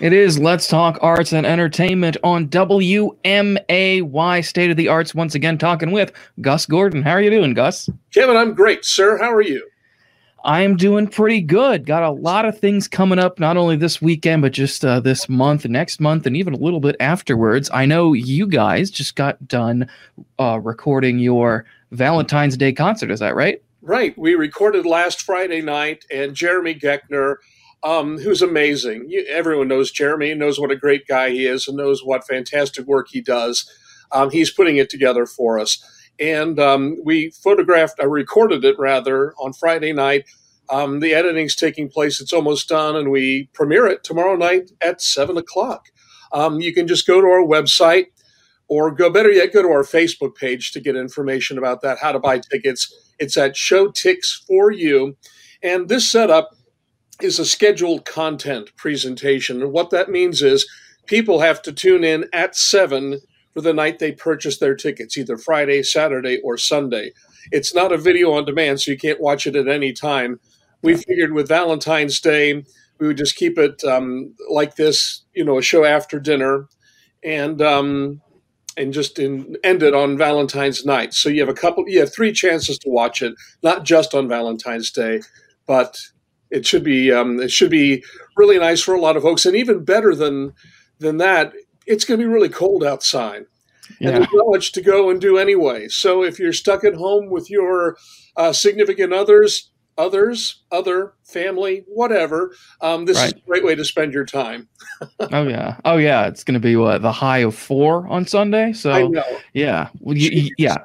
It is Let's Talk Arts and Entertainment on WMAY State of the Arts. Once again, talking with Gus Gordon. How are you doing, Gus? Kevin, I'm great, sir. How are you? I'm doing pretty good. Got a lot of things coming up, not only this weekend, but just uh, this month, next month, and even a little bit afterwards. I know you guys just got done uh, recording your Valentine's Day concert. Is that right? Right. We recorded last Friday night, and Jeremy Geckner, um, who's amazing. You, everyone knows Jeremy, knows what a great guy he is, and knows what fantastic work he does. Um, he's putting it together for us and um, we photographed, I recorded it rather on Friday night. Um, the editing's taking place; it's almost done, and we premiere it tomorrow night at seven o'clock. Um, you can just go to our website, or go better yet, go to our Facebook page to get information about that. How to buy tickets? It's at Showtix for you, and this setup is a scheduled content presentation. And what that means is people have to tune in at seven for the night they purchase their tickets, either Friday, Saturday, or Sunday. It's not a video on demand, so you can't watch it at any time. We figured with Valentine's Day, we would just keep it um, like this, you know, a show after dinner, and um, and just in, end it on Valentine's night. So you have a couple, you have three chances to watch it, not just on Valentine's Day, but it should be um, it should be really nice for a lot of folks, and even better than than that, it's going to be really cold outside. Yeah. And there's not much to go and do anyway. So if you're stuck at home with your uh, significant others, others, other family, whatever, um, this right. is a great way to spend your time. oh yeah, oh yeah, it's going to be what the high of four on Sunday. So yeah, well, you, yeah,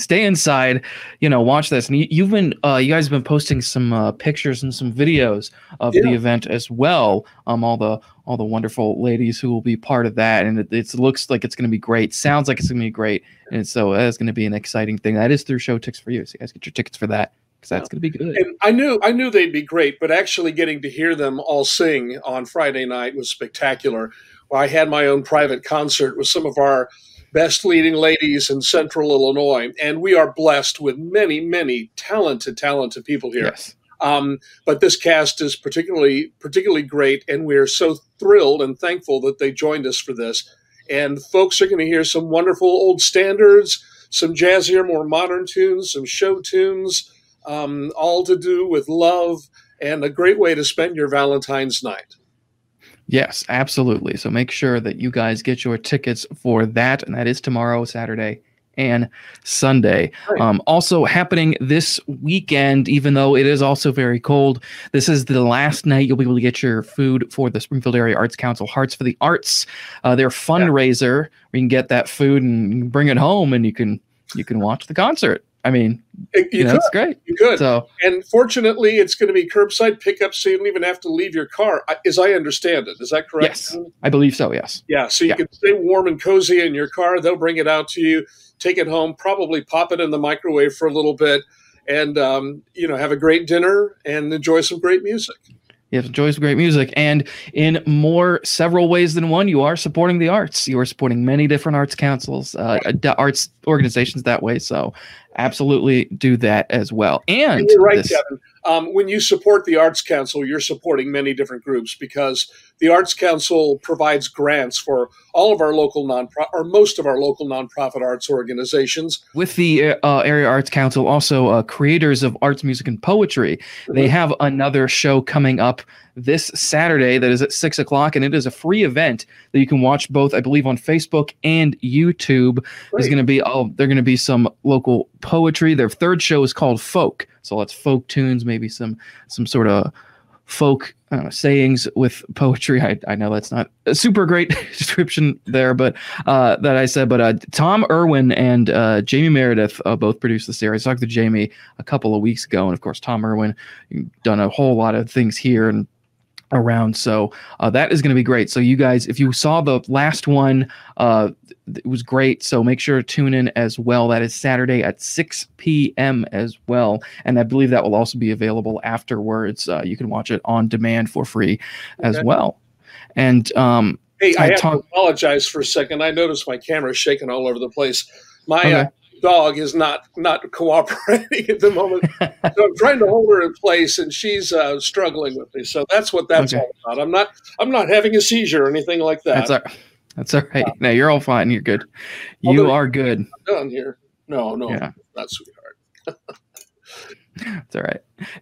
stay inside, you know, watch this. And you, have been, uh, you guys have been posting some uh, pictures and some videos of yeah. the event as well. Um, all the all the wonderful ladies who will be part of that, and it, it looks like it's going to be great. Sounds like it's going to be great, and so that's going to be an exciting thing. That is through Showtix for you, so you guys get your tickets for that because that's going to be good. And I knew I knew they'd be great, but actually getting to hear them all sing on Friday night was spectacular. Well, I had my own private concert with some of our best leading ladies in central Illinois. And we are blessed with many, many talented, talented people here. Yes. Um, but this cast is particularly particularly great, and we're so thrilled and thankful that they joined us for this. And folks are going to hear some wonderful old standards, some jazzier, more modern tunes, some show tunes, um, all to do with love and a great way to spend your Valentine's night. Yes, absolutely. So make sure that you guys get your tickets for that, and that is tomorrow, Saturday, and Sunday. Right. Um, also happening this weekend, even though it is also very cold. This is the last night you'll be able to get your food for the Springfield Area Arts Council Hearts for the Arts, uh, their fundraiser. Yeah. You can get that food and bring it home, and you can you can watch the concert. I mean, you, you know, it's great. You could. So, and fortunately, it's going to be curbside pickup, so you don't even have to leave your car, as I understand it. Is that correct? Yes, I believe so. Yes. Yeah. So you yeah. can stay warm and cozy in your car. They'll bring it out to you, take it home, probably pop it in the microwave for a little bit, and um, you know, have a great dinner and enjoy some great music. Yes, enjoy some great music. And in more several ways than one, you are supporting the arts. You are supporting many different arts councils, uh, arts organizations that way. So absolutely do that as well. And, and you're right, this, Kevin. Um, when you support the Arts Council, you're supporting many different groups because the Arts Council provides grants for all of our local non or most of our local nonprofit arts organizations. With the uh, Area Arts Council, also uh, creators of arts, music, and poetry, mm-hmm. they have another show coming up this Saturday that is at six o'clock, and it is a free event that you can watch both, I believe, on Facebook and YouTube. Great. There's going to be oh, there're going to be some local poetry. Their third show is called Folk, so it's folk tunes, maybe some some sort of folk know, sayings with poetry. I, I know that's not a super great description there, but uh, that I said. But uh, Tom Irwin and uh, Jamie Meredith uh, both produced the series. I talked to Jamie a couple of weeks ago, and of course Tom Irwin done a whole lot of things here and around. So uh, that is going to be great. So you guys, if you saw the last one, uh, it was great. So make sure to tune in as well. That is Saturday at 6 p.m. as well, and I believe that will also be available afterwards. Uh, you can watch it on demand for free as okay. well. And um, hey, I, I have talk- to apologize for a second. I noticed my camera shaking all over the place. My uh, okay. Dog is not not cooperating at the moment. so I'm trying to hold her in place, and she's uh, struggling with me. So that's what that's okay. all about. I'm not I'm not having a seizure or anything like that. That's all, that's all right. No, you're all fine. You're good. You are good. I'm done here. No, no, yeah. not sweetheart. It's all right.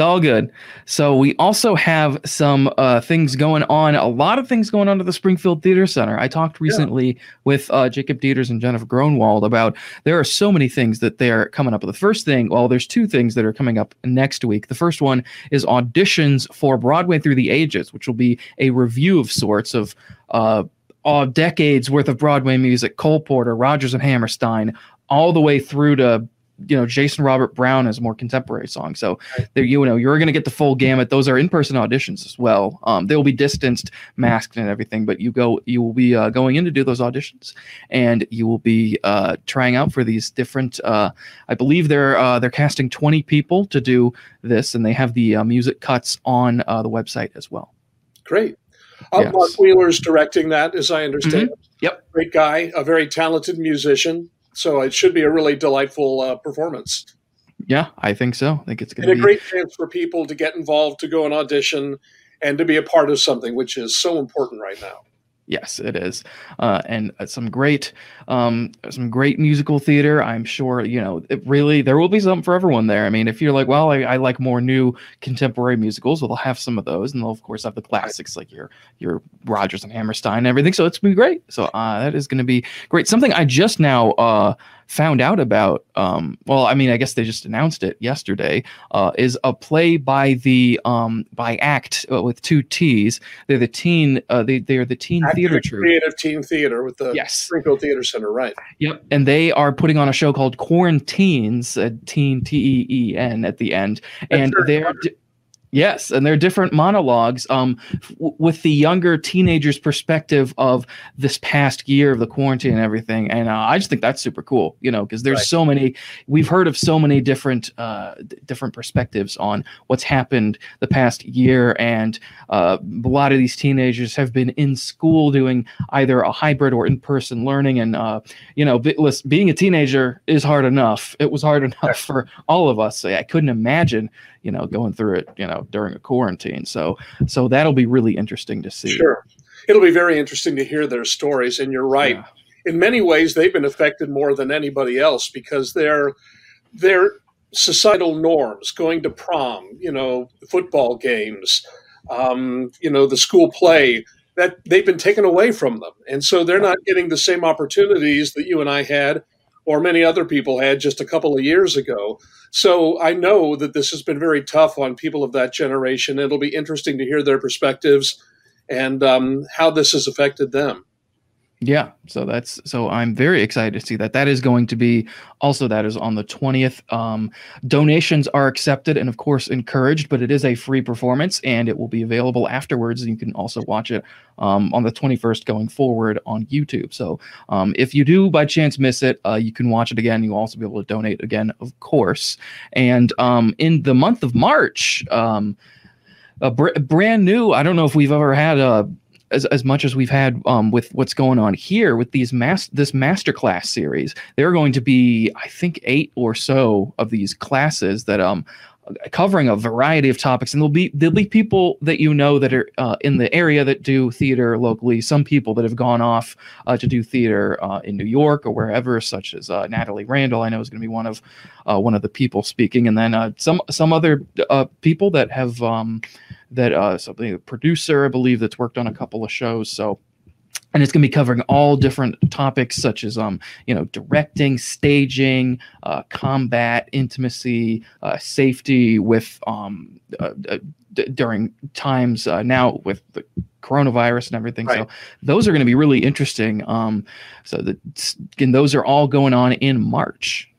It's all good. So we also have some uh, things going on. A lot of things going on at the Springfield Theater Center. I talked recently yeah. with uh, Jacob Dieters and Jennifer Gronwald about there are so many things that they are coming up. The first thing, well, there's two things that are coming up next week. The first one is auditions for Broadway Through the Ages, which will be a review of sorts of. Uh, uh, decades worth of Broadway music, Cole Porter, Rodgers and Hammerstein, all the way through to you know Jason Robert Brown has more contemporary songs. So there, you know, you're going to get the full gamut. Those are in-person auditions as well. Um, they will be distanced, masked, and everything. But you go, you will be uh, going in to do those auditions, and you will be uh, trying out for these different. Uh, I believe they're uh, they're casting 20 people to do this, and they have the uh, music cuts on uh, the website as well. Great. Yes. Mark Wheeler's directing that, as I understand. Mm-hmm. Yep. Great guy, a very talented musician so it should be a really delightful uh, performance. Yeah, I think so. I think it's going to be a great chance for people to get involved, to go and audition, and to be a part of something, which is so important right now. Yes, it is, uh, and uh, some great, um, some great musical theater. I'm sure you know. It really, there will be something for everyone there. I mean, if you're like, well, I, I like more new contemporary musicals, well, they'll have some of those, and they'll of course have the classics like your your Rodgers and Hammerstein and everything. So it's gonna be great. So uh, that is going to be great. Something I just now uh, found out about, um, well, I mean, I guess they just announced it yesterday, uh, is a play by the um, by ACT uh, with two T's. They're the teen. Uh, they they are the teen Active theater troupe, creative teen theater with the yes. Springfield Theater Center, right? Yep, and they are putting on a show called Quaranteens, a teen T E E N at the end, and they're. Yes, and they're different monologues um, w- with the younger teenagers' perspective of this past year of the quarantine and everything. And uh, I just think that's super cool, you know, because there's right. so many. We've heard of so many different uh, d- different perspectives on what's happened the past year, and uh, a lot of these teenagers have been in school doing either a hybrid or in-person learning. And uh, you know, b- listen, being a teenager is hard enough. It was hard enough for all of us. I couldn't imagine you know, going through it, you know, during a quarantine. So, so that'll be really interesting to see. Sure. It'll be very interesting to hear their stories. And you're right. Yeah. In many ways, they've been affected more than anybody else because they're, they're societal norms, going to prom, you know, football games, um, you know, the school play, that they've been taken away from them. And so they're not getting the same opportunities that you and I had or many other people had just a couple of years ago. So I know that this has been very tough on people of that generation. It'll be interesting to hear their perspectives and um, how this has affected them. Yeah, so that's so I'm very excited to see that. That is going to be also that is on the 20th. Um, donations are accepted and of course encouraged, but it is a free performance and it will be available afterwards. And you can also watch it um, on the 21st going forward on YouTube. So um, if you do by chance miss it, uh, you can watch it again. You'll also be able to donate again, of course. And um, in the month of March. Um, a br- brand new. I don't know if we've ever had a as, as much as we've had um, with what's going on here with these mass this masterclass series there are going to be i think eight or so of these classes that um covering a variety of topics and there'll be there'll be people that you know that are uh, in the area that do theater locally some people that have gone off uh, to do theater uh, in new york or wherever such as uh, natalie randall i know is going to be one of uh, one of the people speaking and then some some other people that have um, that something a producer, I believe, that's worked on a couple of shows. So and it's going to be covering all different topics such as um you know directing staging uh, combat intimacy uh, safety with um uh, uh d- during times uh, now with the coronavirus and everything right. so those are going to be really interesting um so that and those are all going on in march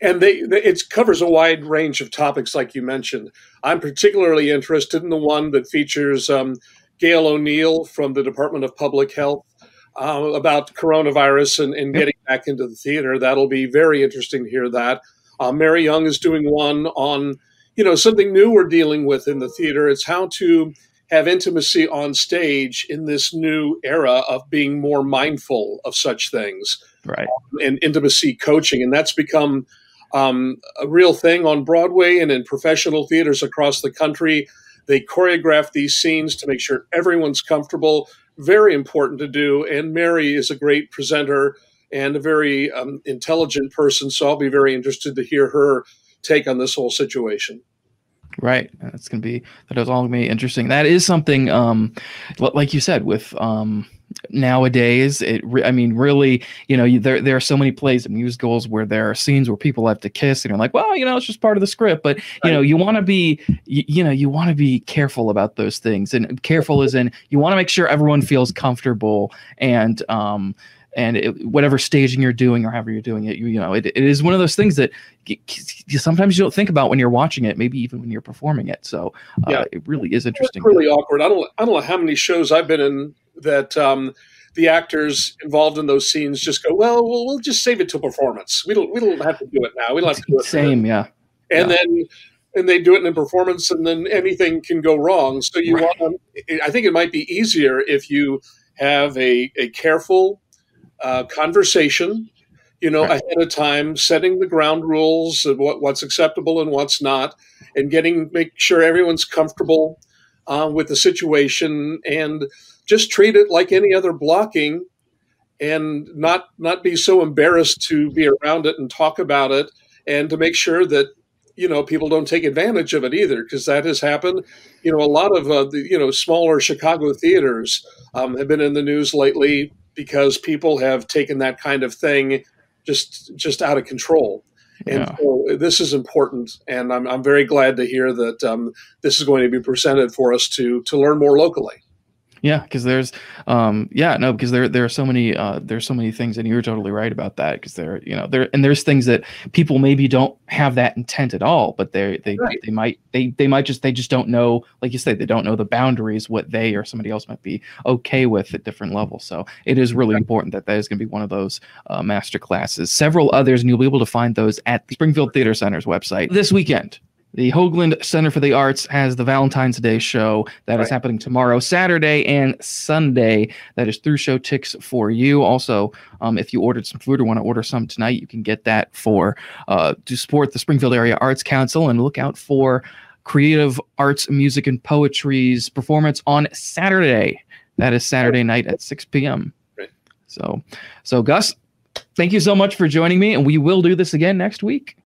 and they, they, it covers a wide range of topics, like you mentioned. I'm particularly interested in the one that features um, Gail O'Neill from the Department of Public Health uh, about coronavirus and, and, getting back into the theater. That'll be very interesting to hear that. Uh, Mary Young is doing one on, you know, something new we're dealing with in the theater. It's how to have intimacy on stage in this new era of being more mindful of such things. right. and intimacy coaching, and that's become um, a real thing on Broadway and in professional theaters across the country. They choreograph these scenes to make sure everyone's comfortable. Very important to do. And Mary is a great presenter and a very um, intelligent person. So I'll be very interested to hear her take on this whole situation. Right. That's going to be, that is all going to be interesting. That is something, um, like you said, with, um, nowadays it re- i mean really you know you, there there are so many plays and musicals where there are scenes where people have to kiss and you're like well you know it's just part of the script but you know you want to be you, you, know you want to be careful about those things and careful is in you want to make sure everyone feels comfortable and um and it, whatever staging you're doing or however you're doing it, you, you know, it, it is one of those things that you, sometimes you don't think about when you're watching it, maybe even when you're performing it. So uh, yeah. it really is interesting. It's really awkward. I don't, I don't know how many shows I've been in that um, the actors involved in those scenes just go, well, we'll, we'll just save it to performance. We don't, we don't have to do it now. We don't have to do it. Same, yeah. And yeah. then, and they do it in a performance, and then anything can go wrong. So you right. want, I think it might be easier if you have a, a careful uh, conversation, you know, right. ahead of time, setting the ground rules of what, what's acceptable and what's not, and getting make sure everyone's comfortable uh, with the situation, and just treat it like any other blocking, and not not be so embarrassed to be around it and talk about it, and to make sure that you know people don't take advantage of it either because that has happened you know a lot of uh, the you know smaller chicago theaters um, have been in the news lately because people have taken that kind of thing just just out of control. And yeah. so this is important, and I'm, I'm very glad to hear that um, this is going to be presented for us to to learn more locally. Yeah, because there's, um, yeah, no, because there there are so many uh, there's so many things, and you're totally right about that. Because there, you know, there and there's things that people maybe don't have that intent at all, but they they right. they might they they might just they just don't know, like you said, they don't know the boundaries what they or somebody else might be okay with at different levels. So it is really right. important that that is going to be one of those uh, master classes. Several others, and you'll be able to find those at the Springfield Theater Center's website this weekend. The Hoagland Center for the Arts has the Valentine's Day show that right. is happening tomorrow, Saturday, and Sunday. That is through Showtix for you. Also, um, if you ordered some food or want to order some tonight, you can get that for uh, to support the Springfield Area Arts Council and look out for Creative Arts, Music, and Poetry's performance on Saturday. That is Saturday night at 6 p.m. Right. So, so Gus, thank you so much for joining me, and we will do this again next week.